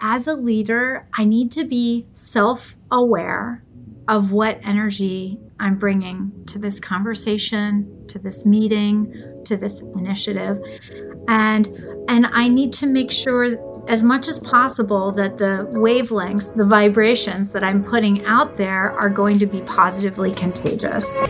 as a leader, I need to be self aware of what energy I'm bringing to this conversation, to this meeting, to this initiative. And and I need to make sure as much as possible that the wavelengths, the vibrations that I'm putting out there are going to be positively contagious.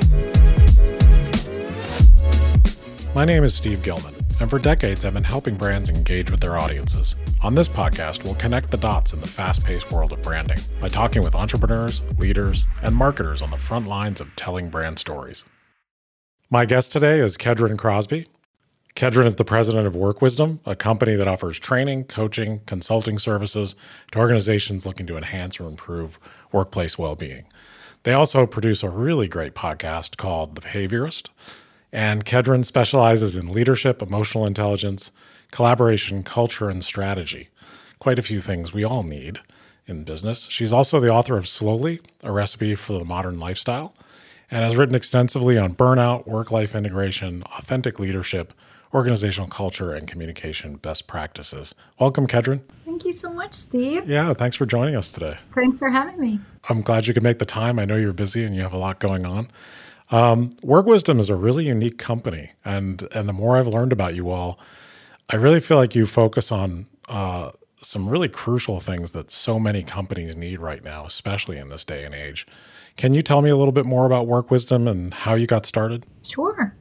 My name is Steve Gilman, and for decades I've been helping brands engage with their audiences. On this podcast, we'll connect the dots in the fast paced world of branding by talking with entrepreneurs, leaders, and marketers on the front lines of telling brand stories. My guest today is Kedren Crosby. Kedren is the president of Work Wisdom, a company that offers training, coaching, consulting services to organizations looking to enhance or improve workplace well being. They also produce a really great podcast called The Behaviorist. And Kedren specializes in leadership, emotional intelligence, collaboration, culture, and strategy. Quite a few things we all need in business. She's also the author of Slowly, a recipe for the modern lifestyle, and has written extensively on burnout, work life integration, authentic leadership, organizational culture, and communication best practices. Welcome, Kedren. Thank you so much, Steve. Yeah, thanks for joining us today. Thanks for having me. I'm glad you could make the time. I know you're busy and you have a lot going on. Um, Work Wisdom is a really unique company, and and the more I've learned about you all, I really feel like you focus on uh, some really crucial things that so many companies need right now, especially in this day and age. Can you tell me a little bit more about Work Wisdom and how you got started? Sure.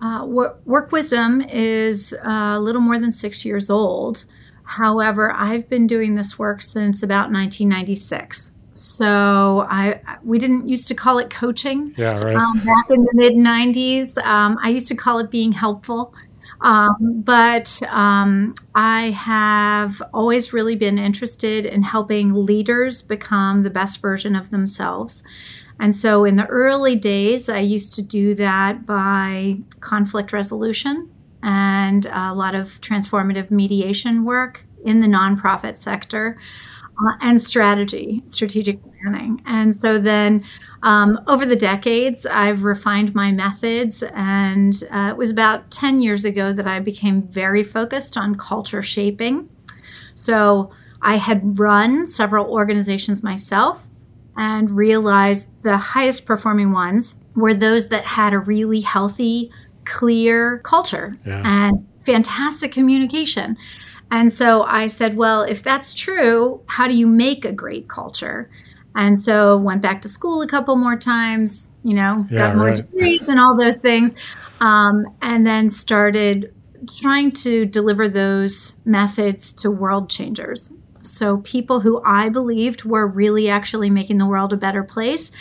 Uh, Work Wisdom is a little more than six years old. However, I've been doing this work since about 1996. So I we didn't used to call it coaching. Yeah, right. Um, back in the mid 90s, um, I used to call it being helpful. Um, but um, I have always really been interested in helping leaders become the best version of themselves. And so in the early days, I used to do that by conflict resolution and a lot of transformative mediation work in the nonprofit sector. Uh, and strategy, strategic planning. And so then um, over the decades, I've refined my methods. And uh, it was about 10 years ago that I became very focused on culture shaping. So I had run several organizations myself and realized the highest performing ones were those that had a really healthy, clear culture yeah. and fantastic communication. And so I said, well, if that's true, how do you make a great culture? And so went back to school a couple more times, you know, yeah, got more right. degrees and all those things. Um, and then started trying to deliver those methods to world changers. So people who I believed were really actually making the world a better place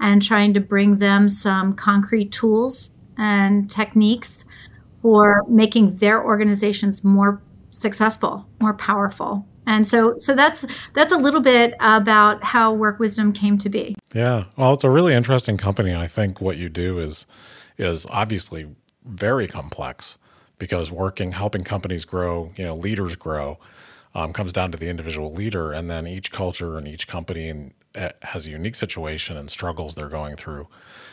and trying to bring them some concrete tools and techniques for making their organizations more successful, more powerful. And so so that's that's a little bit about how Work Wisdom came to be. Yeah. Well, it's a really interesting company. I think what you do is is obviously very complex because working helping companies grow, you know, leaders grow. Um, comes down to the individual leader, and then each culture and each company and, uh, has a unique situation and struggles they're going through.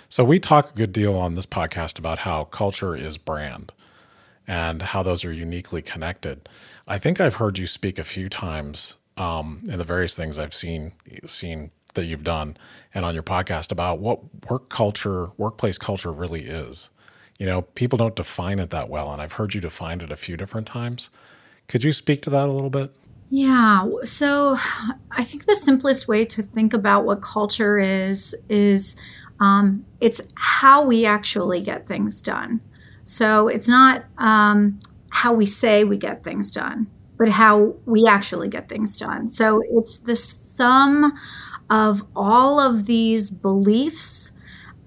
So we talk a good deal on this podcast about how culture is brand, and how those are uniquely connected. I think I've heard you speak a few times um, in the various things I've seen seen that you've done and on your podcast about what work culture, workplace culture really is. You know, people don't define it that well, and I've heard you define it a few different times. Could you speak to that a little bit? Yeah. So I think the simplest way to think about what culture is is um, it's how we actually get things done. So it's not um, how we say we get things done, but how we actually get things done. So it's the sum of all of these beliefs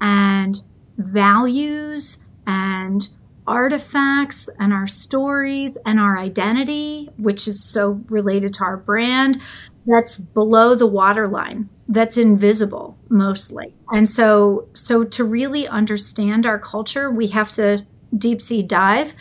and values and artifacts and our stories and our identity, which is so related to our brand, that's below the waterline that's invisible mostly and so so to really understand our culture we have to deep sea dive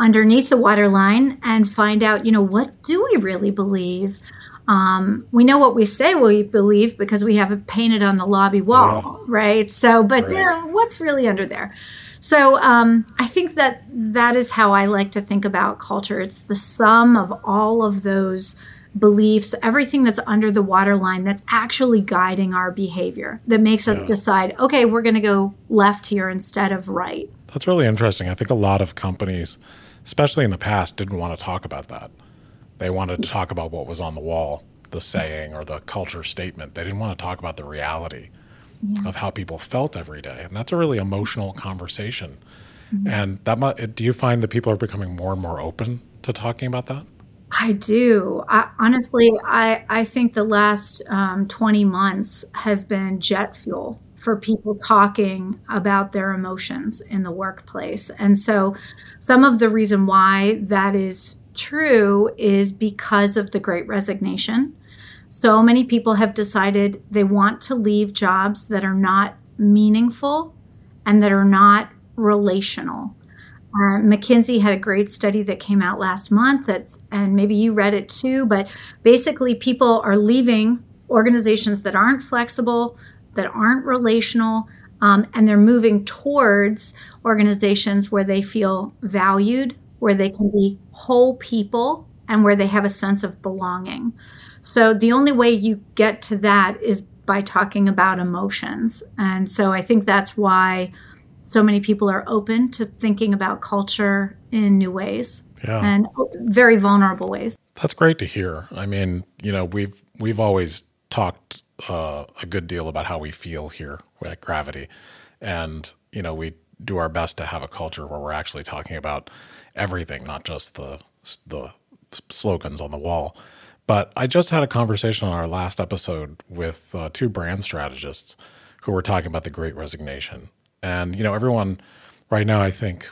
underneath the waterline and find out, you know, what do we really believe? Um, we know what we say we believe because we have it painted on the lobby wall, yeah. right? So, but right. what's really under there? So, um, I think that that is how I like to think about culture. It's the sum of all of those beliefs, everything that's under the waterline that's actually guiding our behavior that makes us yeah. decide, okay, we're going to go left here instead of right. That's really interesting. I think a lot of companies, especially in the past, didn't want to talk about that. They wanted to talk about what was on the wall, the saying or the culture statement. They didn't want to talk about the reality yeah. of how people felt every day. And that's a really emotional conversation. Mm-hmm. And that do you find that people are becoming more and more open to talking about that? I do. I, honestly, I, I think the last um, 20 months has been jet fuel for people talking about their emotions in the workplace. And so, some of the reason why that is true is because of the great resignation. So many people have decided they want to leave jobs that are not meaningful and that are not relational. Uh, McKinsey had a great study that came out last month that's and maybe you read it too but basically people are leaving organizations that aren't flexible that aren't relational um, and they're moving towards organizations where they feel valued where they can be whole people and where they have a sense of belonging so the only way you get to that is by talking about emotions and so i think that's why so many people are open to thinking about culture in new ways yeah. and very vulnerable ways. That's great to hear. I mean, you know, we've we've always talked uh, a good deal about how we feel here at Gravity, and you know, we do our best to have a culture where we're actually talking about everything, not just the the slogans on the wall. But I just had a conversation on our last episode with uh, two brand strategists who were talking about the Great Resignation and, you know, everyone right now, I think,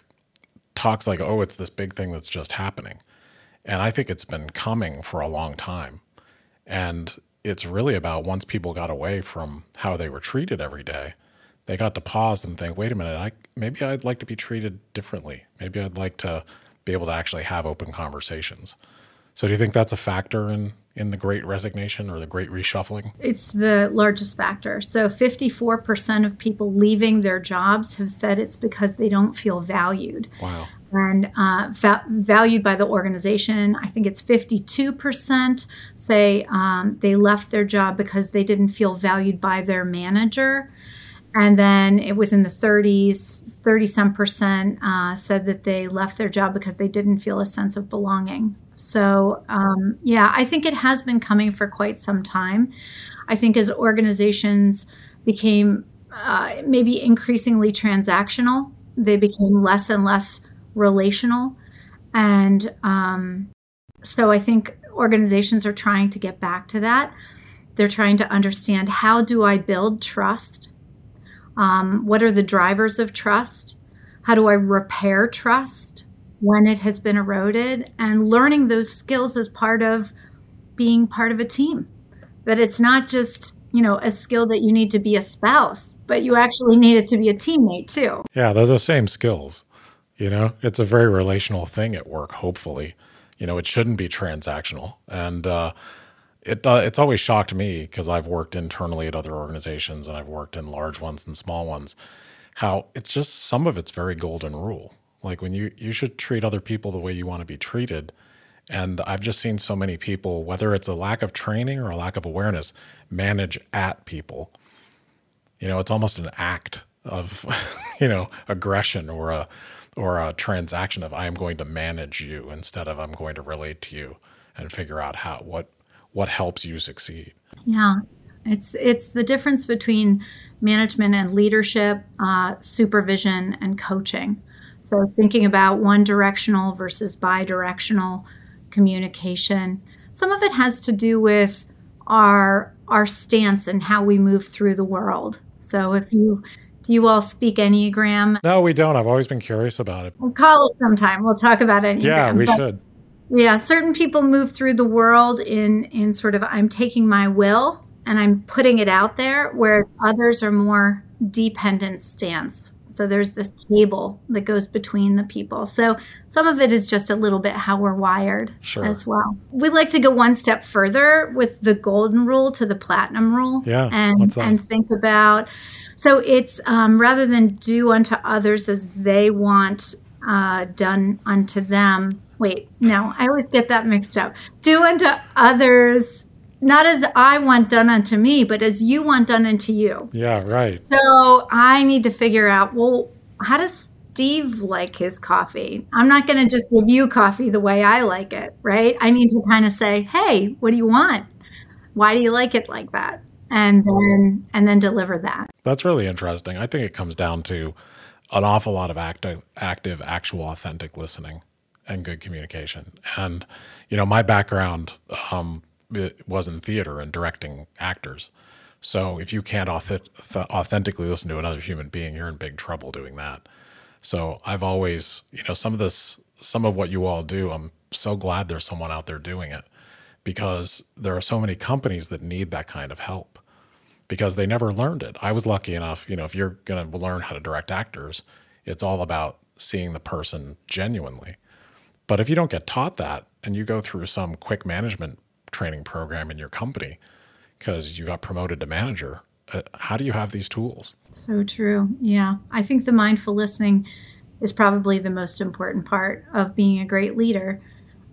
talks like, oh, it's this big thing that's just happening. And I think it's been coming for a long time. And it's really about once people got away from how they were treated every day, they got to pause and think, wait a minute, I, maybe I'd like to be treated differently. Maybe I'd like to be able to actually have open conversations. So do you think that's a factor in in the great resignation or the great reshuffling? It's the largest factor. So 54% of people leaving their jobs have said it's because they don't feel valued. Wow. And uh, va- valued by the organization. I think it's 52% say um, they left their job because they didn't feel valued by their manager. And then it was in the 30s, 30 some percent uh, said that they left their job because they didn't feel a sense of belonging. So, um, yeah, I think it has been coming for quite some time. I think as organizations became uh, maybe increasingly transactional, they became less and less relational. And um, so I think organizations are trying to get back to that. They're trying to understand how do I build trust? Um, what are the drivers of trust? How do I repair trust? when it has been eroded and learning those skills as part of being part of a team. That it's not just, you know, a skill that you need to be a spouse, but you actually need it to be a teammate too. Yeah, those are the same skills. You know, it's a very relational thing at work, hopefully. You know, it shouldn't be transactional. And uh, it uh, it's always shocked me because I've worked internally at other organizations and I've worked in large ones and small ones, how it's just some of it's very golden rule like when you you should treat other people the way you want to be treated. And I've just seen so many people, whether it's a lack of training or a lack of awareness, manage at people. You know, it's almost an act of, you know, aggression or a or a transaction of I am going to manage you instead of I'm going to relate to you and figure out how what what helps you succeed. Yeah, it's it's the difference between management and leadership, uh, supervision and coaching. So, thinking about one directional versus bi directional communication. Some of it has to do with our our stance and how we move through the world. So if you do you all speak Enneagram? No, we don't. I've always been curious about it. We'll call us sometime. We'll talk about Enneagram. Yeah, we but, should. Yeah, certain people move through the world in in sort of I'm taking my will and I'm putting it out there, whereas others are more dependent stance. So there's this cable that goes between the people. So some of it is just a little bit how we're wired sure. as well. We like to go one step further with the golden rule to the platinum rule. Yeah. And and think about so it's um, rather than do unto others as they want uh, done unto them, wait, no, I always get that mixed up. Do unto others not as I want done unto me, but as you want done unto you. Yeah, right. So I need to figure out, well, how does Steve like his coffee? I'm not going to just give you coffee the way I like it, right? I need to kind of say, hey, what do you want? Why do you like it like that? And then and then deliver that. That's really interesting. I think it comes down to an awful lot of active, active, actual, authentic listening and good communication. And you know, my background um, was in theater and directing actors. So if you can't authentically listen to another human being, you're in big trouble doing that. So I've always, you know, some of this, some of what you all do, I'm so glad there's someone out there doing it because there are so many companies that need that kind of help because they never learned it. I was lucky enough, you know, if you're going to learn how to direct actors, it's all about seeing the person genuinely. But if you don't get taught that and you go through some quick management training program in your company because you got promoted to manager. Uh, how do you have these tools? So true. Yeah. I think the mindful listening is probably the most important part of being a great leader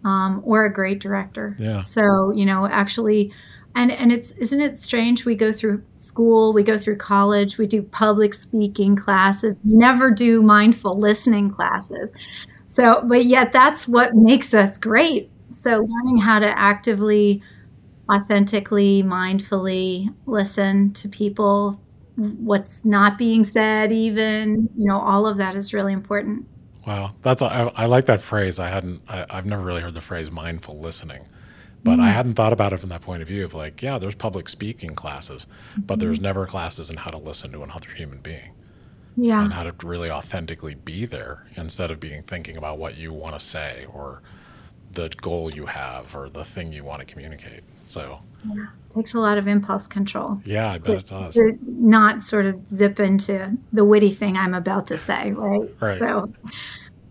um, or a great director. Yeah. So, you know, actually, and and it's isn't it strange we go through school we go through college we do public speaking classes never do mindful listening classes so but yet that's what makes us great so, learning how to actively, authentically, mindfully listen to people, what's not being said, even, you know, all of that is really important. Wow. That's, I, I like that phrase. I hadn't, I, have never really heard the phrase mindful listening, but mm-hmm. I hadn't thought about it from that point of view of like, yeah, there's public speaking classes, but mm-hmm. there's never classes in how to listen to another human being. Yeah. And how to really authentically be there instead of being thinking about what you want to say or, the goal you have or the thing you want to communicate. So yeah, it takes a lot of impulse control. Yeah, I bet to, it does. To not sort of zip into the witty thing I'm about to say, right? Right. So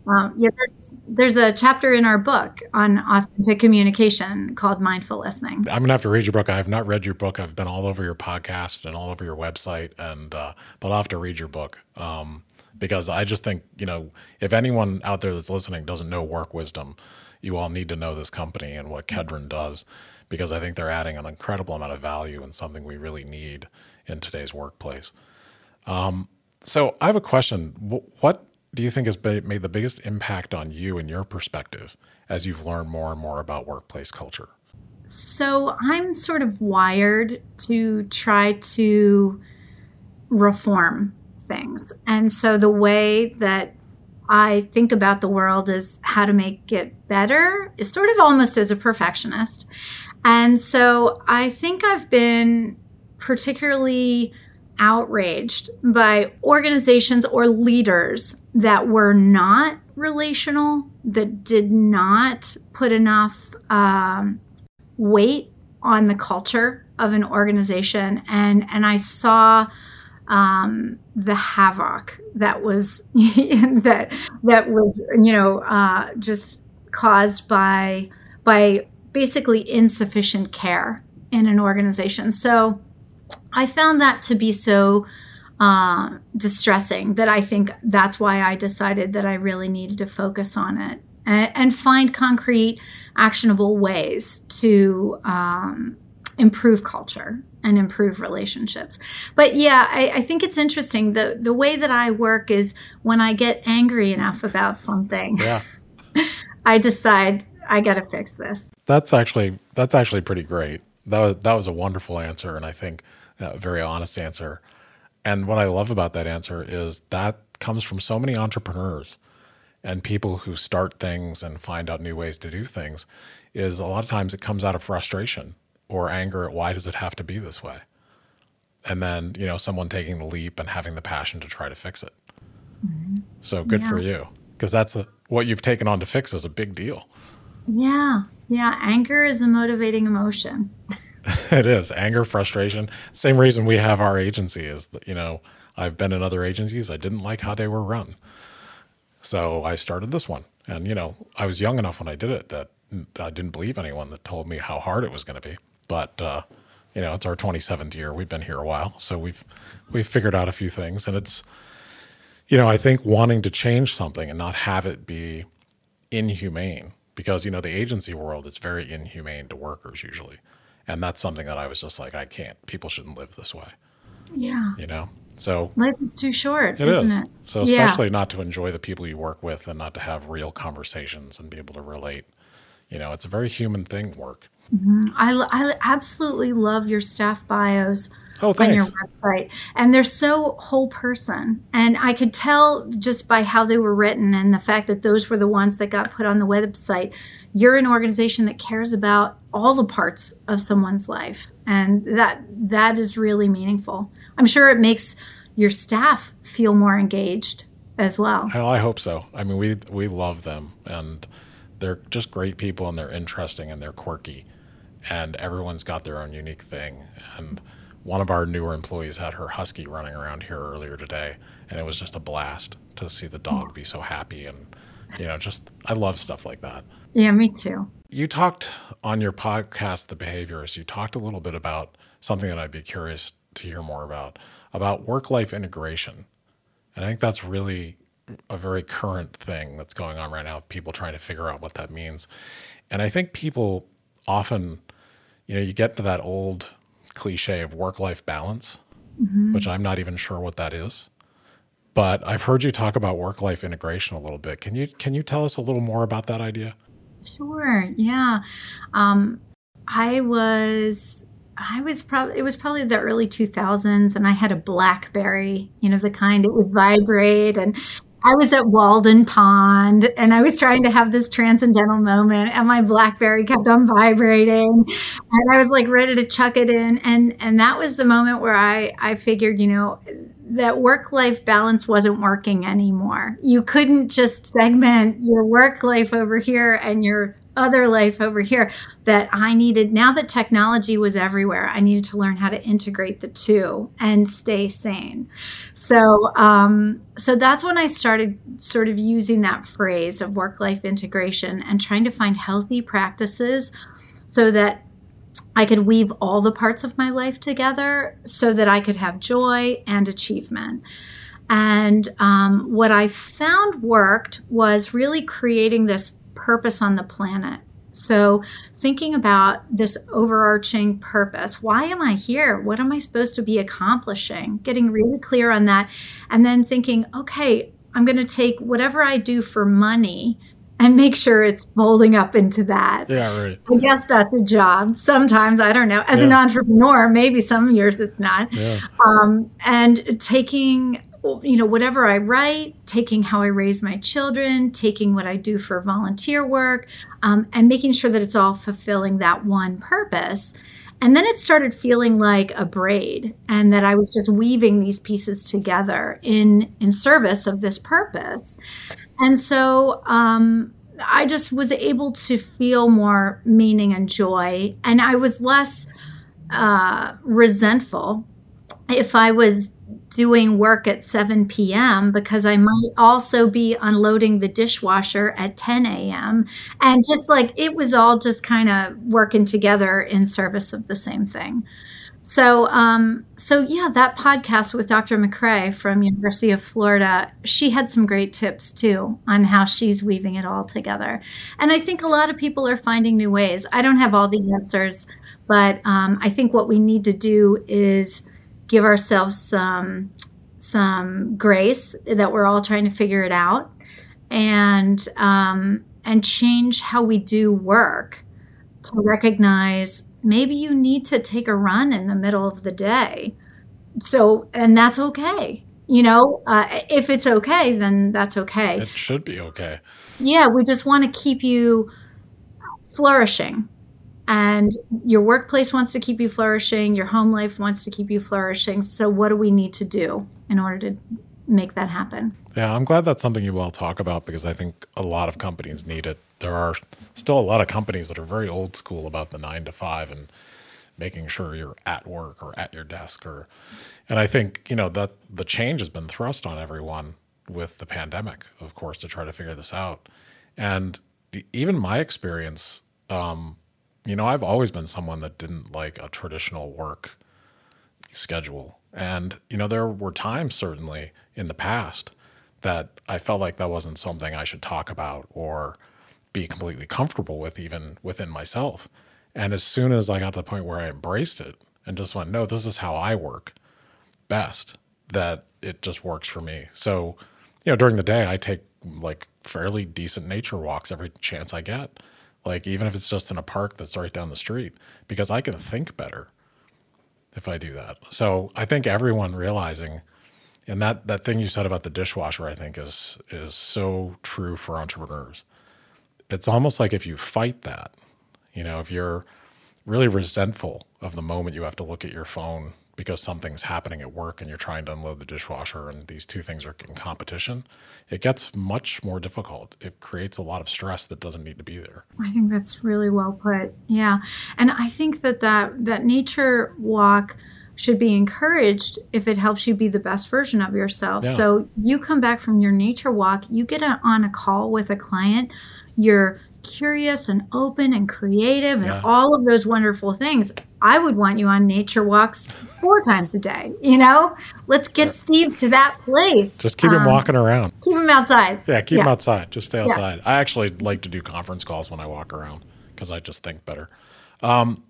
um, yeah, there's, there's a chapter in our book on authentic communication called mindful listening. I'm gonna have to read your book. I have not read your book. I've been all over your podcast and all over your website, and uh, but I'll have to read your book. Um, because I just think, you know, if anyone out there that's listening doesn't know work wisdom, you all need to know this company and what Kedren does because I think they're adding an incredible amount of value and something we really need in today's workplace. Um, so I have a question. What do you think has made the biggest impact on you and your perspective as you've learned more and more about workplace culture? So I'm sort of wired to try to reform things. And so the way that I think about the world as how to make it better, is sort of almost as a perfectionist. And so I think I've been particularly outraged by organizations or leaders that were not relational, that did not put enough um, weight on the culture of an organization. And, and I saw um, the havoc that was that that was you know uh, just caused by by basically insufficient care in an organization. So I found that to be so uh, distressing that I think that's why I decided that I really needed to focus on it and, and find concrete, actionable ways to um, improve culture and improve relationships. But yeah, I, I, think it's interesting. The the way that I work is when I get angry enough about something, yeah. I decide I got to fix this. That's actually that's actually pretty great. That was that was a wonderful answer, and I think a very honest answer. And what I love about that answer is that comes from so many entrepreneurs and people who start things and find out new ways to do things. Is a lot of times it comes out of frustration or anger at why does it have to be this way? And then, you know, someone taking the leap and having the passion to try to fix it. Mm-hmm. So good yeah. for you. Because that's a, what you've taken on to fix is a big deal. Yeah. Yeah. Anger is a motivating emotion. it is. Anger, frustration. Same reason we have our agency is that, you know, I've been in other agencies. I didn't like how they were run. So I started this one. And, you know, I was young enough when I did it that I didn't believe anyone that told me how hard it was going to be but uh, you know, it's our 27th year. We've been here a while, so we've we've figured out a few things, and it's you know, I think wanting to change something and not have it be inhumane because you know the agency world is very inhumane to workers usually, and that's something that I was just like, I can't. People shouldn't live this way. Yeah. You know. So life is too short, it isn't is. it? So Yeah. especially not to enjoy the people you work with and not to have real conversations and be able to relate. You know, it's a very human thing. Work. Mm-hmm. I I absolutely love your staff bios Oh, on your website. And they're so whole person. And I could tell just by how they were written and the fact that those were the ones that got put on the website. You're an organization that cares about all the parts of someone's life. And that that is really meaningful. I'm sure it makes your staff feel more engaged as well. Well, I hope so. I mean, we we love them, and they're just great people, and they're interesting, and they're quirky, and everyone's got their own unique thing. And one of our newer employees had her husky running around here earlier today, and it was just a blast to see the dog be so happy, and you know, just I love stuff like that. Yeah, me too. You talked on your podcast, The Behaviorist, you talked a little bit about something that I'd be curious to hear more about, about work life integration. And I think that's really a very current thing that's going on right now, people trying to figure out what that means. And I think people often, you know, you get into that old cliche of work life balance, mm-hmm. which I'm not even sure what that is. But I've heard you talk about work life integration a little bit. Can you can you tell us a little more about that idea? Sure. Yeah. Um, I was, I was probably, it was probably the early 2000s, and I had a Blackberry, you know, the kind it would vibrate. And I was at Walden Pond, and I was trying to have this transcendental moment, and my Blackberry kept on vibrating, and I was like ready to chuck it in. And and that was the moment where I I figured, you know, that work life balance wasn't working anymore. You couldn't just segment your work life over here and your other life over here. That I needed, now that technology was everywhere, I needed to learn how to integrate the two and stay sane. So, um, so that's when I started sort of using that phrase of work life integration and trying to find healthy practices so that I could weave all the parts of my life together so that I could have joy and achievement. And um, what I found worked was really creating this purpose on the planet. So, thinking about this overarching purpose why am I here? What am I supposed to be accomplishing? Getting really clear on that. And then thinking, okay, I'm going to take whatever I do for money and make sure it's folding up into that. Yeah, right. I guess that's a job. Sometimes I don't know. As an entrepreneur, maybe some years it's not. Yeah. Um, and taking, you know, whatever I write, taking how I raise my children, taking what I do for volunteer work, um, and making sure that it's all fulfilling that one purpose. And then it started feeling like a braid, and that I was just weaving these pieces together in in service of this purpose. And so um, I just was able to feel more meaning and joy. And I was less uh, resentful if I was doing work at 7 p.m. because I might also be unloading the dishwasher at 10 a.m. And just like it was all just kind of working together in service of the same thing. So, um, so yeah, that podcast with Dr. McCrae from University of Florida, she had some great tips too on how she's weaving it all together. And I think a lot of people are finding new ways. I don't have all the answers, but um, I think what we need to do is give ourselves some some grace that we're all trying to figure it out, and um, and change how we do work to recognize maybe you need to take a run in the middle of the day. So, and that's okay. You know, uh, if it's okay, then that's okay. It should be okay. Yeah, we just want to keep you flourishing. And your workplace wants to keep you flourishing, your home life wants to keep you flourishing. So, what do we need to do in order to make that happen? Yeah, I'm glad that's something you all talk about because I think a lot of companies need it. There are still a lot of companies that are very old school about the nine to five and making sure you're at work or at your desk or and I think, you know, that the change has been thrust on everyone with the pandemic, of course, to try to figure this out. And even my experience, um, you know, I've always been someone that didn't like a traditional work schedule. And, you know, there were times certainly in the past that I felt like that wasn't something I should talk about or, be completely comfortable with, even within myself. And as soon as I got to the point where I embraced it and just went, no, this is how I work best, that it just works for me. So, you know, during the day, I take like fairly decent nature walks every chance I get. Like, even if it's just in a park that's right down the street, because I can think better if I do that. So I think everyone realizing, and that, that thing you said about the dishwasher, I think is, is so true for entrepreneurs. It's almost like if you fight that, you know, if you're really resentful of the moment you have to look at your phone because something's happening at work and you're trying to unload the dishwasher and these two things are in competition, it gets much more difficult. It creates a lot of stress that doesn't need to be there. I think that's really well put. Yeah. And I think that that, that nature walk should be encouraged if it helps you be the best version of yourself. Yeah. So you come back from your nature walk, you get a, on a call with a client, you're curious and open and creative and yeah. all of those wonderful things. I would want you on nature walks four times a day. You know, let's get yeah. Steve to that place. Just keep um, him walking around. Keep him outside. Yeah, keep yeah. him outside. Just stay outside. I actually like to do conference calls when I walk around because I just think better. Um,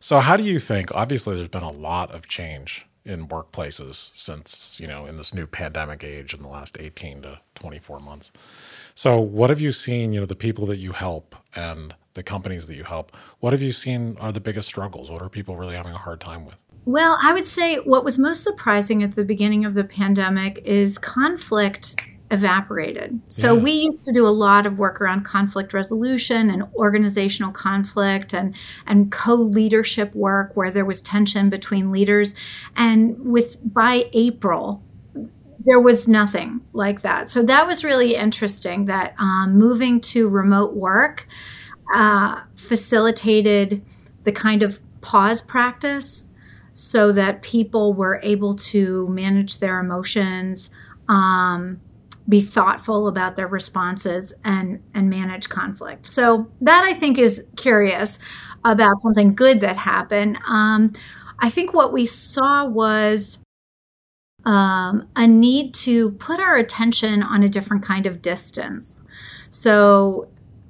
so, how do you think? Obviously, there's been a lot of change in workplaces since you know in this new pandemic age in the last 18 to 24 months. So, what have you seen? You know, the people that you help and the companies that you help. What have you seen are the biggest struggles? What are people really having a hard time with? Well, I would say what was most surprising at the beginning of the pandemic is conflict evaporated. So yeah. we used to do a lot of work around conflict resolution and organizational conflict and and co-leadership work where there was tension between leaders and with by April there was nothing like that. So that was really interesting that um, moving to remote work uh, facilitated the kind of pause practice so that people were able to manage their emotions, um, be thoughtful about their responses, and, and manage conflict. So, that I think is curious about something good that happened. Um, I think what we saw was um, a need to put our attention on a different kind of distance. So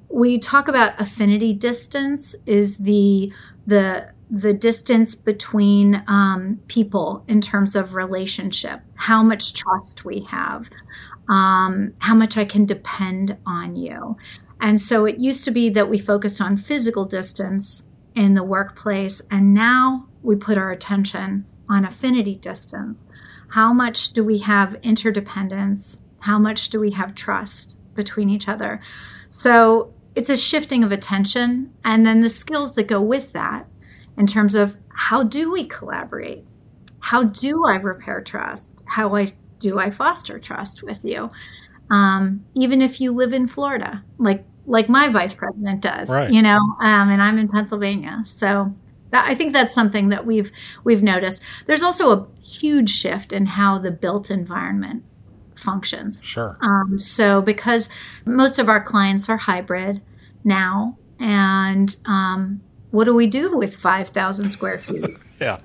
we talk about affinity distance is the the the distance between um, people in terms of relationship, how much trust we have, um, how much I can depend on you. And so it used to be that we focused on physical distance in the workplace, and now we put our attention on affinity distance. How much do we have interdependence? How much do we have trust between each other? So it's a shifting of attention and then the skills that go with that in terms of how do we collaborate? How do I repair trust? How I do I foster trust with you? Um, even if you live in Florida, like like my vice president does, right. you know, um, and I'm in Pennsylvania, so that, I think that's something that we've we've noticed. There's also a huge shift in how the built environment functions. Sure. Um, so because most of our clients are hybrid now, and um, what do we do with five thousand square feet? yeah.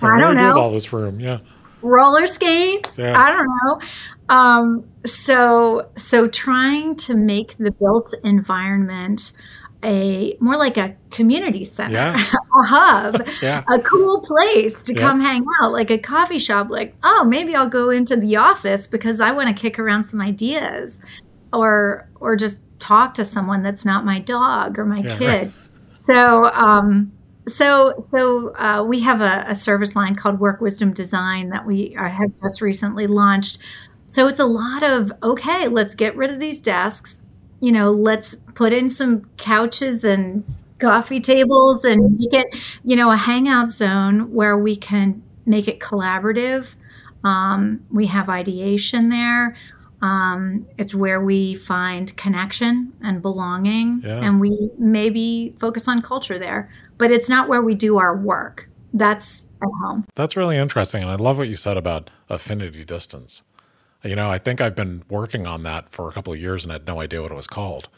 I don't know. all this room, yeah. Roller skate. Yeah. I don't know. Um, so so trying to make the built environment a more like a community center, yeah. a hub, yeah. a cool place to come hang out, like a coffee shop. Like, oh, maybe I'll go into the office because I want to kick around some ideas, or or just talk to someone that's not my dog or my yeah, kid. Right. So, um, so so uh, we have a, a, service line called Work Wisdom Design that we uh, have just recently launched. So it's a lot of okay, let's get rid of these desks you know, let's put in some couches and coffee tables and make it, you know, a hangout zone where we can make it collaborative. Um, we have ideation there. Um, it's where we find connection and belonging, yeah. and we maybe focus on culture there. But it's not where we do our work. That's at home. That's really interesting. And I love what you said about affinity distance. You know, I think I've been working on that for a couple of years and had no idea what it was called.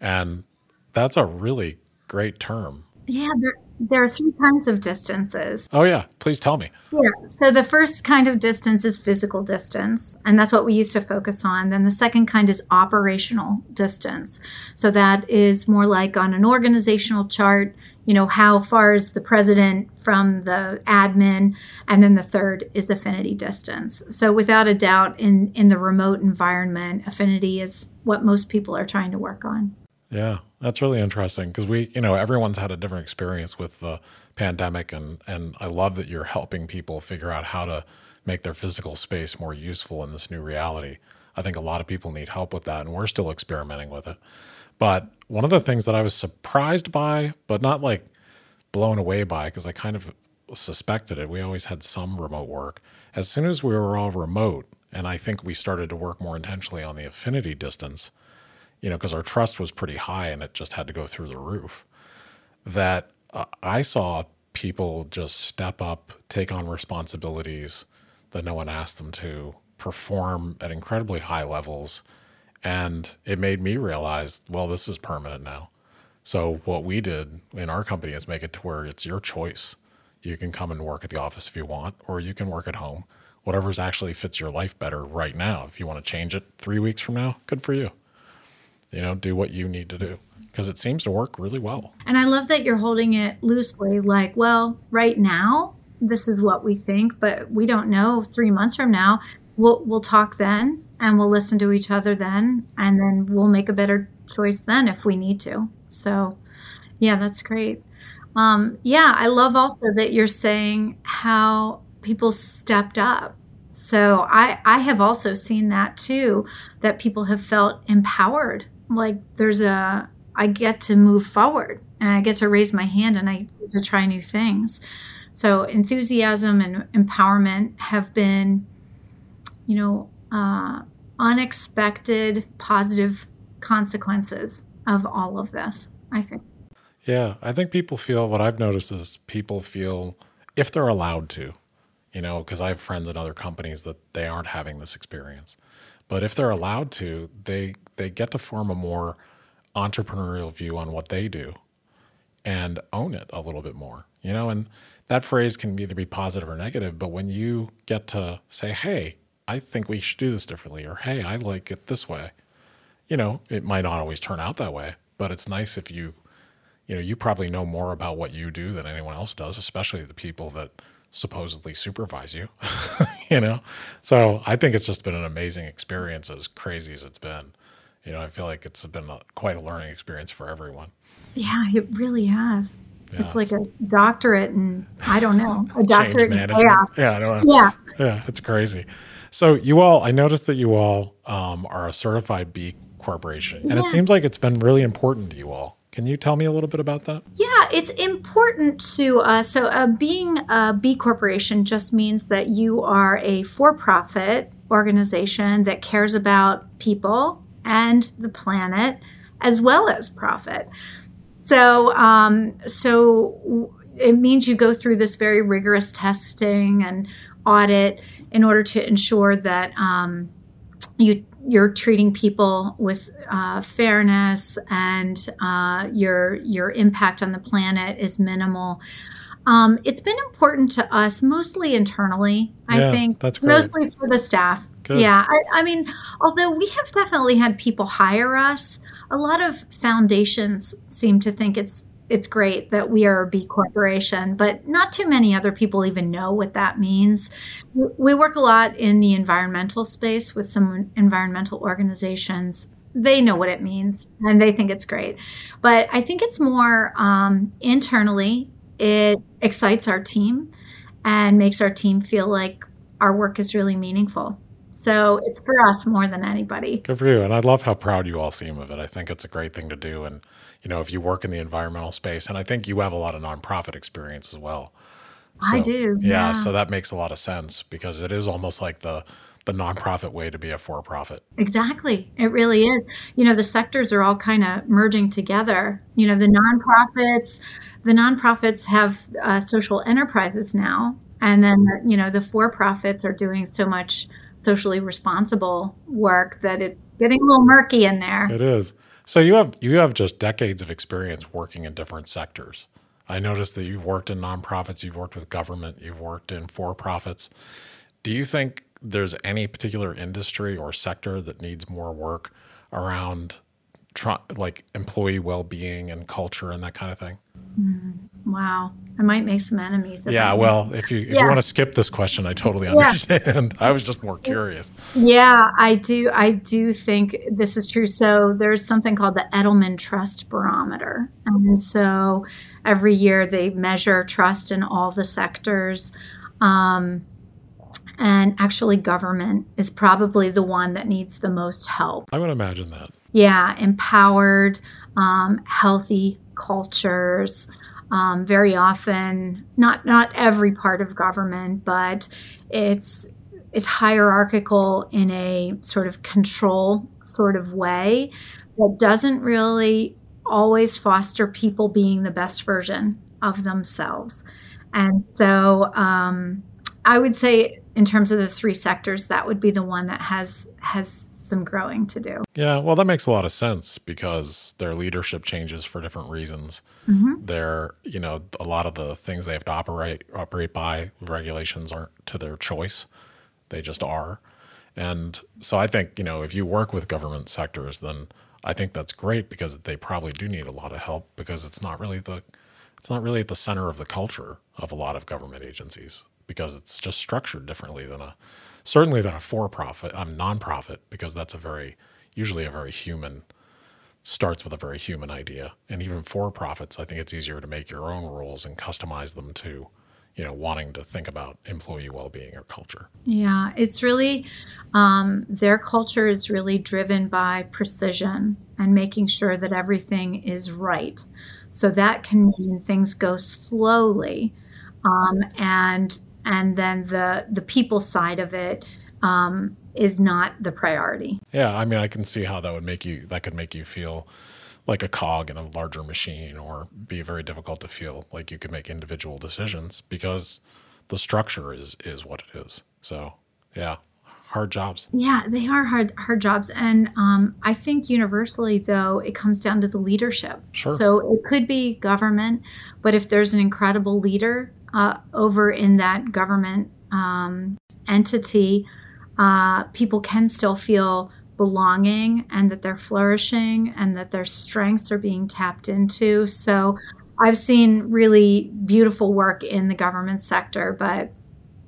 And that's a really great term. Yeah, there, there are three kinds of distances. Oh, yeah. Please tell me. Yeah. So the first kind of distance is physical distance, and that's what we used to focus on. Then the second kind is operational distance. So that is more like on an organizational chart, you know, how far is the president from the admin? And then the third is affinity distance. So without a doubt, in, in the remote environment, affinity is what most people are trying to work on. Yeah, that's really interesting because we, you know, everyone's had a different experience with the pandemic, and and I love that you're helping people figure out how to make their physical space more useful in this new reality. I think a lot of people need help with that, and we're still experimenting with it. But one of the things that I was surprised by, but not like blown away by, because I kind of suspected it. We always had some remote work. As soon as we were all remote, and I think we started to work more intentionally on the affinity distance you know, because our trust was pretty high and it just had to go through the roof. That uh, I saw people just step up, take on responsibilities that no one asked them to, perform at incredibly high levels. And it made me realize, well, this is permanent now. So what we did in our company is make it to where it's your choice. You can come and work at the office if you want, or you can work at home. Whatever's actually fits your life better right now. If you want to change it three weeks from now, good for you you know, do what you need to do because it seems to work really well. And I love that you're holding it loosely like, well, right now, this is what we think, but we don't know 3 months from now. We'll we'll talk then and we'll listen to each other then and then we'll make a better choice then if we need to. So, yeah, that's great. Um, yeah, I love also that you're saying how people stepped up so I, I have also seen that too, that people have felt empowered like there's a I get to move forward and I get to raise my hand and I get to try new things. So enthusiasm and empowerment have been, you know, uh, unexpected positive consequences of all of this. I think. Yeah, I think people feel what I've noticed is people feel if they're allowed to, you know, because I have friends in other companies that they aren't having this experience. But if they're allowed to, they they get to form a more entrepreneurial view on what they do and own it a little bit more. You know, and that phrase can either be positive or negative, but when you get to say, "Hey, I think we should do this differently," or "Hey, I like it this way," you know, it might not always turn out that way, but it's nice if you, you know, you probably know more about what you do than anyone else does, especially the people that supposedly supervise you, you know? So I think it's just been an amazing experience, as crazy as it's been. You know, I feel like it's been a, quite a learning experience for everyone. Yeah, it really has. Yeah, it's like a doctorate and I don't know, a doctorate in chaos. Yeah, I don't know. Yeah. Yeah, it's crazy. So you all, I noticed that you all um, are a certified B corporation, and yeah. it seems like it's been really important to you all. Can you tell me a little bit about that? Yeah, it's important to uh, so uh, being a B corporation just means that you are a for-profit organization that cares about people and the planet as well as profit. So, um, so it means you go through this very rigorous testing and audit in order to ensure that um, you you're treating people with uh, fairness and uh, your your impact on the planet is minimal. Um, it's been important to us, mostly internally. I think that's great. mostly for the staff. Good. Yeah, I, I, mean, although we have definitely had people hire us, a lot of foundations seem to think it's it's great that we are a B corporation, but not too many other people even know what that means. We work a lot in the environmental space with some environmental organizations. They know what it means and they think it's great. But I think it's more um, internally, it excites our team and makes our team feel like our work is really meaningful. So it's for us more than anybody. Good for you. And I love how proud you all seem of it. I think it's a great thing to do. And you know, if you work in the environmental space, and I think you have a lot of nonprofit experience as well. So, I do. Yeah, yeah, so that makes a lot of sense because it is almost like the the nonprofit way to be a for profit. Exactly. It really is. You know, the sectors are all kind of merging together. You know, the nonprofits, the nonprofits have uh, social enterprises now, and then you know the for profits are doing so much socially responsible work that it's getting a little murky in there. It is. So you have you have just decades of experience working in different sectors. I noticed that you've worked in nonprofits, you've worked with government, you've worked in for profits. Do you think there's any particular industry or sector that needs more work around like employee well-being and culture and that kind of thing? Mm, wow, I might make some enemies. Yeah, well, if you if yeah. you want to skip this question, I totally understand. Yeah. I was just more curious. Yeah, I do. I do think this is true. So there's something called the Edelman Trust Barometer, and so every year they measure trust in all the sectors. Um, and actually, government is probably the one that needs the most help. I would imagine that. Yeah, empowered, um, healthy cultures. Um, very often, not not every part of government, but it's it's hierarchical in a sort of control sort of way that doesn't really always foster people being the best version of themselves. And so um, I would say, in terms of the three sectors, that would be the one that has has some growing to do. Yeah, well, that makes a lot of sense because their leadership changes for different reasons. Mm-hmm. They're, you know, a lot of the things they have to operate operate by regulations aren't to their choice; they just are. And so I think, you know, if you work with government sectors, then I think that's great because they probably do need a lot of help because it's not really the it's not really at the center of the culture of a lot of government agencies because it's just structured differently than a certainly than a for-profit, um, nonprofit, because that's a very usually a very human starts with a very human idea. And even for-profits, I think it's easier to make your own rules and customize them to you know wanting to think about employee well-being or culture yeah it's really um, their culture is really driven by precision and making sure that everything is right so that can mean things go slowly um, and and then the the people side of it um, is not the priority. Yeah, I mean, I can see how that would make you that could make you feel like a cog in a larger machine, or be very difficult to feel like you could make individual decisions because the structure is is what it is. So, yeah, hard jobs. Yeah, they are hard hard jobs, and um, I think universally though it comes down to the leadership. Sure. So it could be government, but if there's an incredible leader uh, over in that government um, entity, uh, people can still feel belonging and that they're flourishing and that their strengths are being tapped into. So I've seen really beautiful work in the government sector, but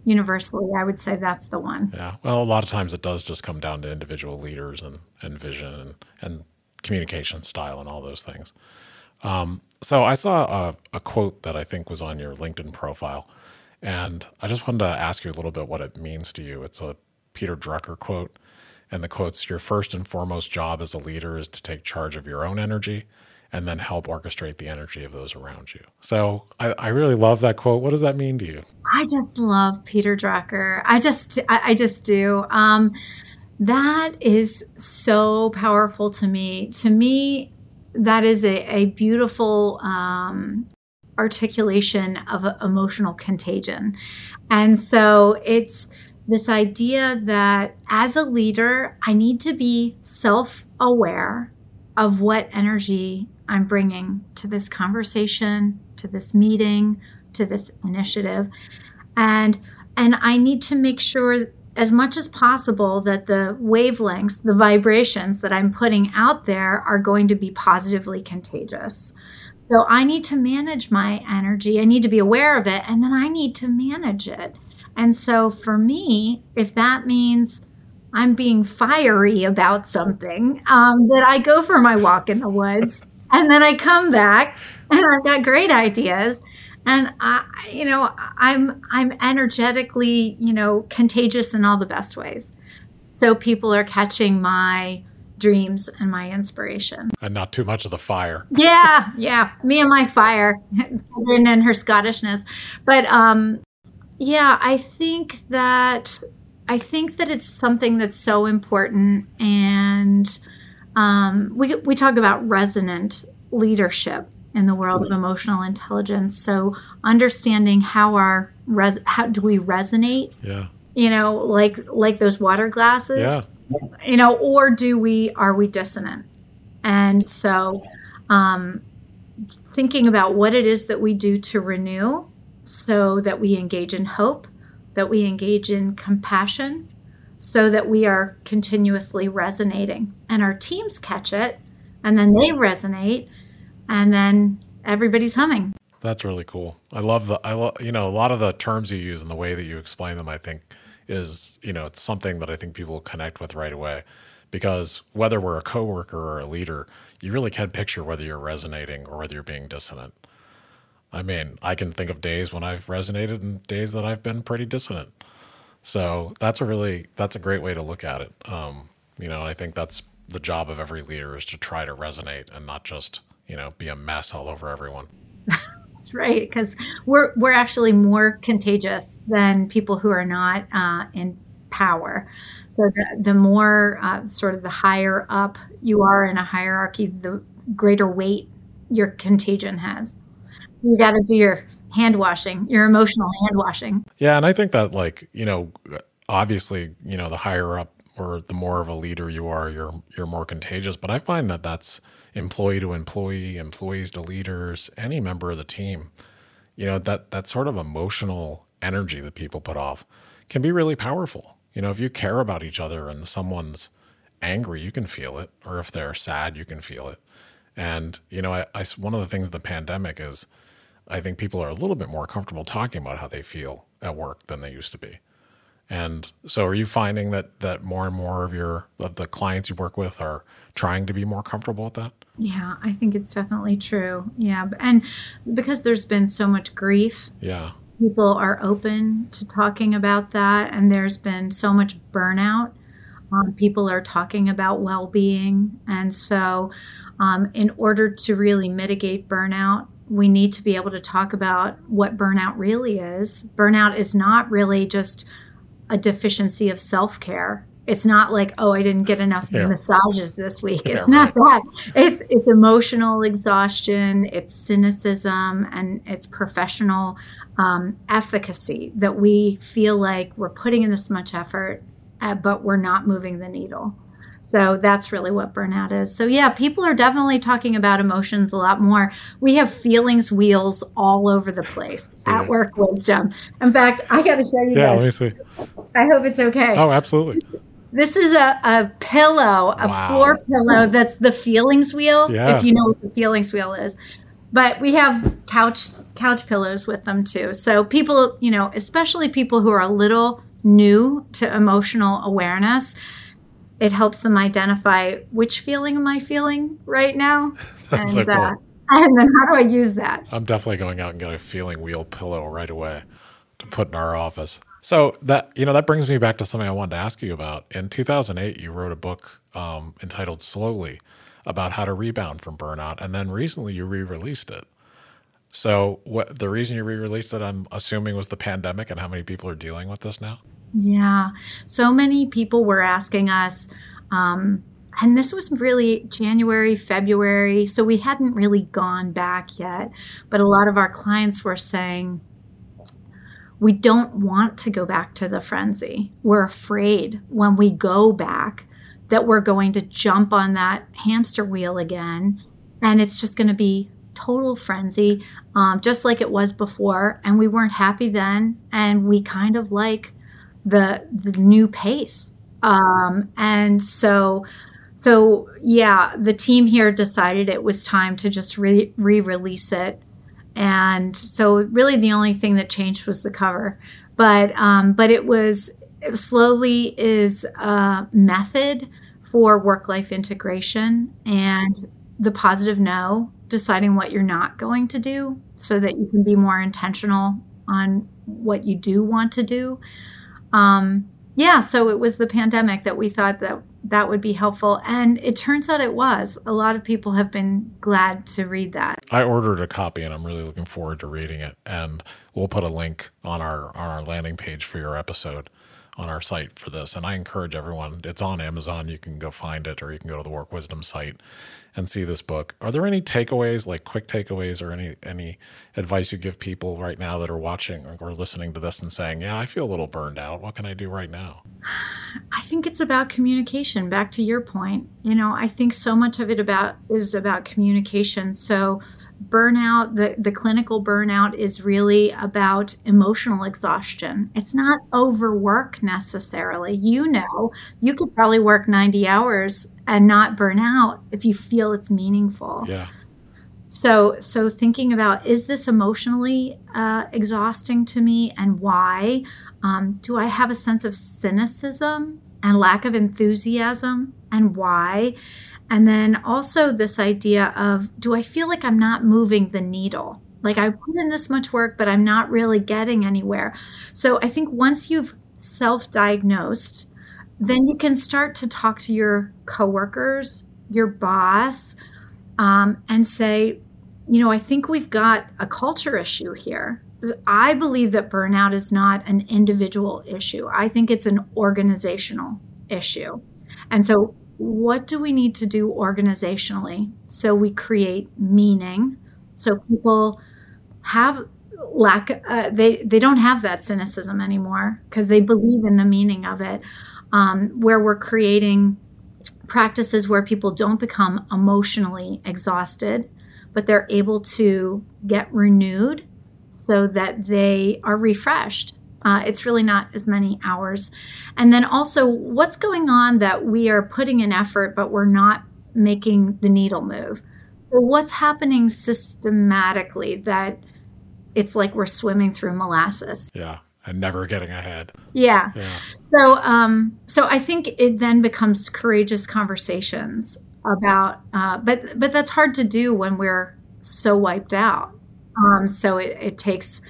universally, I would say that's the one. Yeah. Well, a lot of times it does just come down to individual leaders and, and vision and, and communication style and all those things. Um, so I saw a, a, quote that I think was on your LinkedIn profile, and I just wanted to ask you a little bit what it means to you. It's a Peter Drucker quote, and the quote's Your first and foremost job as a leader is to take charge of your own energy and then help orchestrate the energy of those around you. So I, I really love that quote. What does that mean to you? I just love Peter Drucker. I just, I, I just do. Um, that is so powerful to me. To me, that is a, a beautiful um, articulation of emotional contagion. And so it's this idea that as a leader, I need to be self aware of what energy I'm bringing to this conversation, to this meeting, to this initiative. And and I need to make sure as much as possible that the wavelengths, the vibrations that I'm putting out there are going to be positively contagious. So I need to manage my energy. I need to be aware of it, and then I need to manage it. And so for me, if that means I'm being fiery about something, um, that I go for my walk in the woods and then I come back and I've got great ideas and I, you know, I'm I'm energetically, you know, contagious in all the best ways. So people are catching my dreams and my inspiration. And not too much of the fire. Yeah, yeah. Me and my fire, and her Scottishness. But um, yeah, I think that I think that it's something that's so important, and um, we we talk about resonant leadership in the world of emotional intelligence. So understanding how our res- how do we resonate? Yeah. You know, like like those water glasses. Yeah. You know, or do we are we dissonant? And so um thinking about what it is that we do to renew so that we engage in hope, that we engage in compassion, so that we are continuously resonating. And our teams catch it, and then they resonate, and then everybody's humming. That's really cool. I love the I love you know a lot of the terms you use and the way that you explain them. I think is you know it's something that I think people connect with right away because whether we're a coworker or a leader, you really can picture whether you're resonating or whether you're being dissonant. I mean, I can think of days when I've resonated and days that I've been pretty dissonant. So that's a really that's a great way to look at it. Um, you know, I think that's the job of every leader is to try to resonate and not just you know be a mess all over everyone. that's right, because we're we're actually more contagious than people who are not uh, in power. So the, the more uh, sort of the higher up you are in a hierarchy, the greater weight your contagion has. So you got to do your hand washing, your emotional hand washing. Yeah, and I think that like you know, obviously you know the higher up or the more of a leader you are, you're you're more contagious. But I find that that's employee to employee, employees to leaders, any member of the team. You know that that sort of emotional energy that people put off can be really powerful. You know, if you care about each other and someone's angry, you can feel it, or if they're sad, you can feel it. And you know, I, I one of the things of the pandemic is, I think people are a little bit more comfortable talking about how they feel at work than they used to be. And so, are you finding that that more and more of your of the clients you work with are trying to be more comfortable with that? Yeah, I think it's definitely true. Yeah, and because there's been so much grief. Yeah people are open to talking about that, and there's been so much burnout. Um, people are talking about well being. And so, um, in order to really mitigate burnout, we need to be able to talk about what burnout really is. Burnout is not really just a deficiency of self care it's not like oh i didn't get enough yeah. massages this week it's yeah, not right. that it's it's emotional exhaustion it's cynicism and it's professional um, efficacy that we feel like we're putting in this much effort uh, but we're not moving the needle so that's really what burnout is. So, yeah, people are definitely talking about emotions a lot more. We have feelings wheels all over the place yeah. at Work Wisdom. In fact, I got to show you. Yeah, let me see. I hope it's okay. Oh, absolutely. This is a, a pillow, a wow. floor pillow that's the feelings wheel, yeah. if you know what the feelings wheel is. But we have couch couch pillows with them too. So people, you know, especially people who are a little new to emotional awareness, it helps them identify which feeling am I feeling right now, and so cool. uh, and then how do I use that? I'm definitely going out and get a feeling wheel pillow right away to put in our office. So that you know that brings me back to something I wanted to ask you about. In 2008, you wrote a book um, entitled "Slowly" about how to rebound from burnout, and then recently you re-released it. So what the reason you re-released it, I'm assuming, was the pandemic and how many people are dealing with this now. Yeah, so many people were asking us. Um, and this was really January, February, so we hadn't really gone back yet. But a lot of our clients were saying, we don't want to go back to the frenzy. We're afraid when we go back that we're going to jump on that hamster wheel again and it's just going to be total frenzy, um, just like it was before. And we weren't happy then, and we kind of like the the new pace. Um, and so, so yeah, the team here decided it was time to just re release it. And so really the only thing that changed was the cover. But um, but it was it slowly is a method for work life integration and the positive no deciding what you're not going to do so that you can be more intentional on what you do want to do um, yeah so it was the pandemic that we thought that that would be helpful. And it turns out it was. A lot of people have been glad to read that. I ordered a copy and I'm really looking forward to reading it. And we'll put a link on our on our landing page for your episode on our site for this. And I encourage everyone, it's on Amazon. You can go find it or you can go to the Work Wisdom site and see this book. Are there any takeaways, like quick takeaways or any any advice you give people right now that are watching or listening to this and saying, "Yeah, I feel a little burned out. What can I do right now?" I think it's about communication. Back to your point, you know, I think so much of it about is about communication. So burnout, the, the clinical burnout is really about emotional exhaustion. It's not overwork necessarily. You know, you could probably work 90 hours and not burn out if you feel it's meaningful. Yeah. So, so thinking about is this emotionally uh, exhausting to me, and why? Um, do I have a sense of cynicism and lack of enthusiasm, and why? And then also this idea of do I feel like I'm not moving the needle? Like I put in this much work, but I'm not really getting anywhere. So I think once you've self-diagnosed, then you can start to talk to your coworkers, your boss um, and say, you know, I think we've got a culture issue here. I believe that burnout is not an individual issue. I think it's an organizational issue. And so, what do we need to do organizationally so we create meaning so people have lack uh, they they don't have that cynicism anymore because they believe in the meaning of it um, where we're creating practices where people don't become emotionally exhausted, but they're able to get renewed so that they are refreshed. Uh, it's really not as many hours. And then also, what's going on that we are putting in effort, but we're not making the needle move? So, what's happening systematically that it's like we're swimming through molasses? Yeah and never getting ahead. Yeah. yeah. So um so I think it then becomes courageous conversations about uh but but that's hard to do when we're so wiped out. Um so it, it takes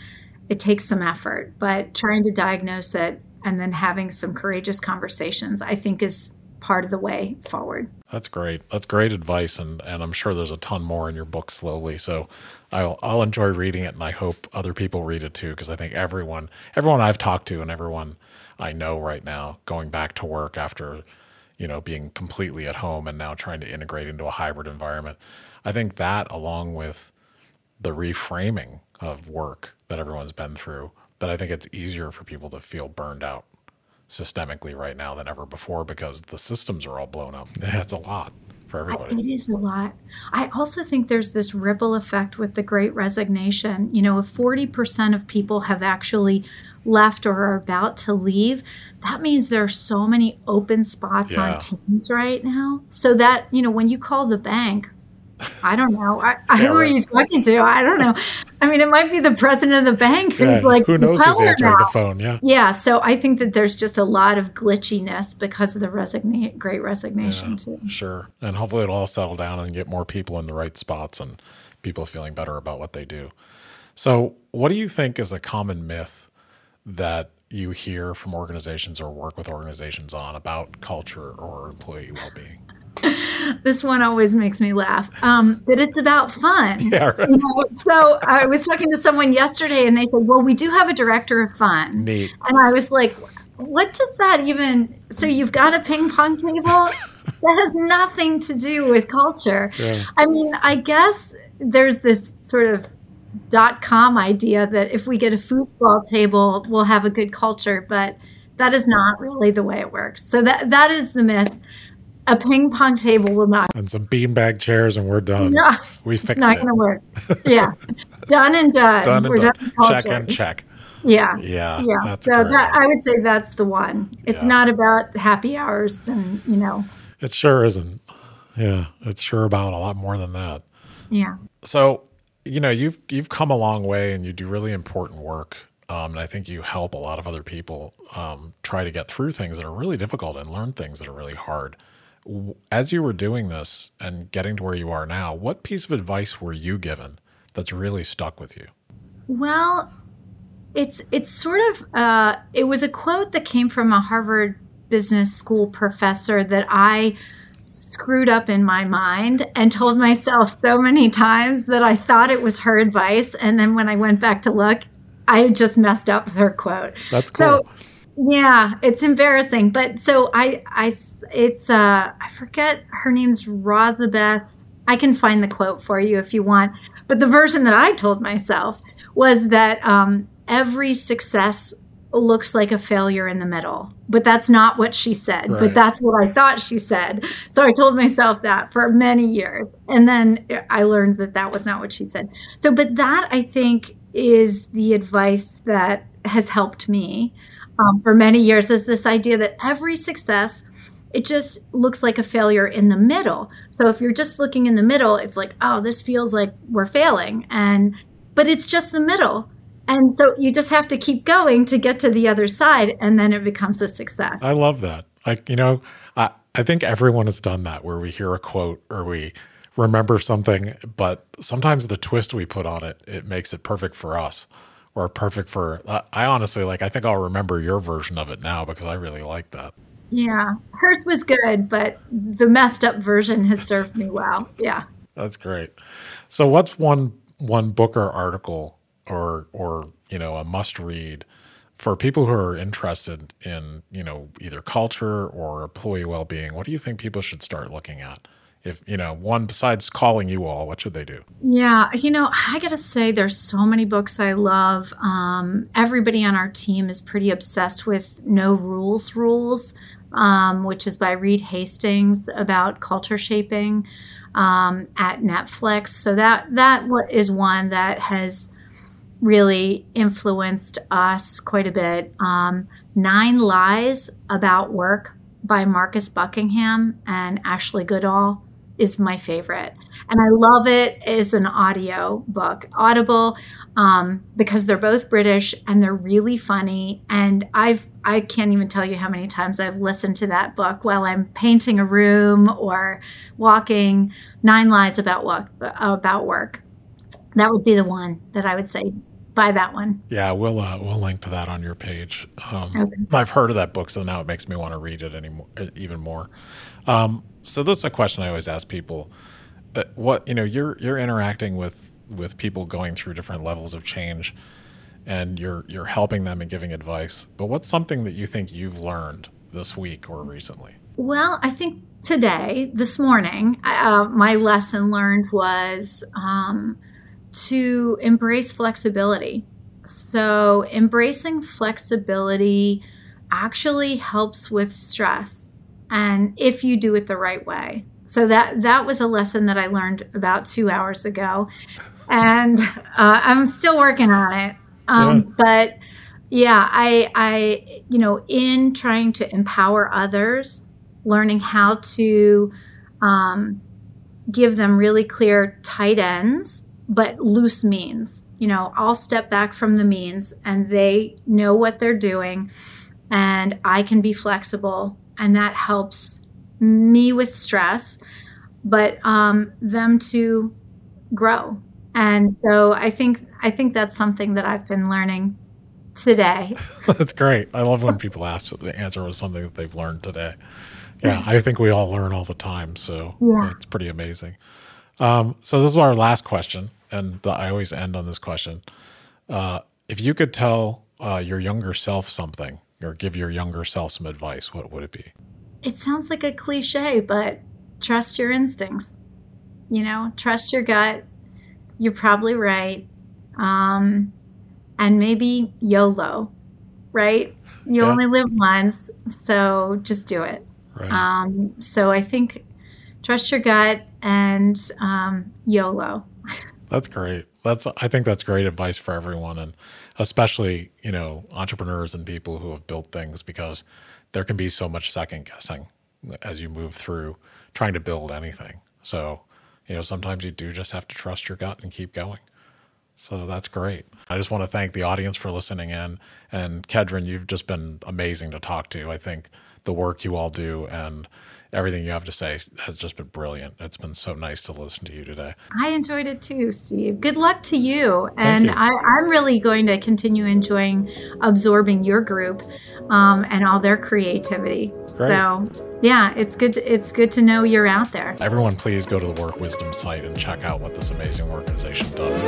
it takes some effort, but trying to diagnose it and then having some courageous conversations I think is part of the way forward. That's great. That's great advice, and and I'm sure there's a ton more in your book slowly. So I'll I'll enjoy reading it, and I hope other people read it too, because I think everyone everyone I've talked to and everyone I know right now going back to work after you know being completely at home and now trying to integrate into a hybrid environment. I think that along with the reframing of work that everyone's been through, that I think it's easier for people to feel burned out systemically right now than ever before because the systems are all blown up. That's a lot for everybody. It is a lot. I also think there's this ripple effect with the great resignation. You know, if 40% of people have actually left or are about to leave, that means there are so many open spots yeah. on teams right now. So that, you know, when you call the bank, I don't know. I, I, who are you talking to? I don't know. I mean, it might be the president of the bank who's yeah, like, who knows who's answering the phone? Yeah. Yeah. So I think that there's just a lot of glitchiness because of the resigna- great resignation, yeah, too. Sure. And hopefully it'll all settle down and get more people in the right spots and people feeling better about what they do. So, what do you think is a common myth that you hear from organizations or work with organizations on about culture or employee well being? this one always makes me laugh. Um, that it's about fun. Yeah, right. you know? So I was talking to someone yesterday, and they said, "Well, we do have a director of fun." Neat. And I was like, "What does that even?" So you've got a ping pong table that has nothing to do with culture. Yeah. I mean, I guess there's this sort of dot com idea that if we get a foosball table, we'll have a good culture, but that is not really the way it works. So that that is the myth a ping pong table will not. And some beanbag chairs, and we're done. No, we fixed it's not going to work. Yeah, done and done. Done and we're done. done check and check. Yeah, yeah, yeah. So that I would say that's the one. It's yeah. not about happy hours, and you know. It sure isn't. Yeah, it's sure about a lot more than that. Yeah. So, you know, you've you've come a long way, and you do really important work. Um, and I think you help a lot of other people um, try to get through things that are really difficult and learn things that are really hard as you were doing this and getting to where you are now, what piece of advice were you given that's really stuck with you? Well, it's it's sort of uh, it was a quote that came from a Harvard Business School professor that I screwed up in my mind and told myself so many times that I thought it was her advice, and then when I went back to look, I just messed up her quote. That's cool. So, yeah, it's embarrassing. But so I, I, it's, uh, I forget her name's Rosabeth. I can find the quote for you if you want. But the version that I told myself was that um, every success looks like a failure in the middle. But that's not what she said, Right. but that's what I thought she said. So I told myself that for many years. And then I learned that that was not what she said. So, but that I think is the advice that has helped me um, for many years is this idea that every success it just looks like a failure in the middle. So if you're just looking in the middle, it's like, oh, this feels like we're failing. And but it's just the middle. And so you just have to keep going to get to the other side and then it becomes a success. I love that. Like, you know, I, I think everyone has done that where we hear a quote or we remember something, but sometimes the twist we put on it, it makes it perfect for us or perfect for, I I honestly like, I think I'll remember your version of it now because I really like that. Yeah. Hers was good, but the messed up version has served me well. Yeah. That's great. So what's one, one book or article or, or, you know, a must read for people who are interested in, you know, either culture or employee well-being? What do you think people should start looking at? If, you know, one besides calling you all, what should they do? Yeah, you know, I gotta say, there's so many books I love. Um, everybody on our team is pretty obsessed with No Rules Rules, um, which is by Reed Hastings about culture shaping um, at Netflix. So that that wa- one that has really influenced us quite a bit. Um, Nine Lies About Work by Marcus Buckingham and Ashley Goodall is my favorite. And I love it as an audio book, Audible, um, because they're both British and they're really funny. And I've I can't even tell you how many times I've listened to that book while I'm painting a room or walking. Nine Lies About Work. About work. That would be the one that I would say. Buy that one. Yeah, we'll uh, we'll link to that on your page. Um, Okay. I've heard of that book, so now it makes me want to read it anymore, even more. Um, so this is a question I always ask people: uh, What you know, you're you're interacting with with people going through different levels of change, and you're you're helping them and giving advice. But what's something that you think you've learned this week or recently? Well, I think today, this morning, uh, my lesson learned was um, to embrace flexibility. So, embracing flexibility actually helps with stress, and if you do it the right way. So that that was a lesson that I learned about two hours ago, and uh, I'm still working on it. Um, But yeah, I, I, you know, in trying to empower others, learning how to um, give them really clear tight ends, but loose means. You know, I'll step back from the means and they know what they're doing, and I can be flexible, and that helps me with stress, but um, them to grow. And so I think I think that's something that I've been learning today. That's great. I love when people ask the answer was something that they've learned today. Yeah, I think we all learn all the time, so Yeah. it's pretty amazing. Um, so this is our last question, and I always end on this question. Uh, if you could tell uh, your younger self something, or give your younger self some advice, what would it be? it sounds like a cliche, but trust your instincts. You know, trust your gut. You're probably right. Um, and maybe YOLO, right? You Yeah. only live once, so just do it. Right. Um, so I think trust your gut and um, YOLO. That's great. That's I think that's great advice for everyone and especially, you know, entrepreneurs and people who have built things because there can be so much second guessing as you move through trying to build anything. So, you know, sometimes you do just have to trust your gut and keep going. So that's great. I just want to thank the audience for listening in. And Kedren, you've just been amazing to talk to. I think the work you all do and everything you have to say has just been brilliant. It's been so nice to listen to you today. I enjoyed it too, Steve. Good luck to you. And you. I, am really going to continue enjoying absorbing your group um, and all their creativity. Great. So yeah, it's good. To, it's good to know you're out there. Everyone, please go to the Work Wisdom site and check out what this amazing organization does.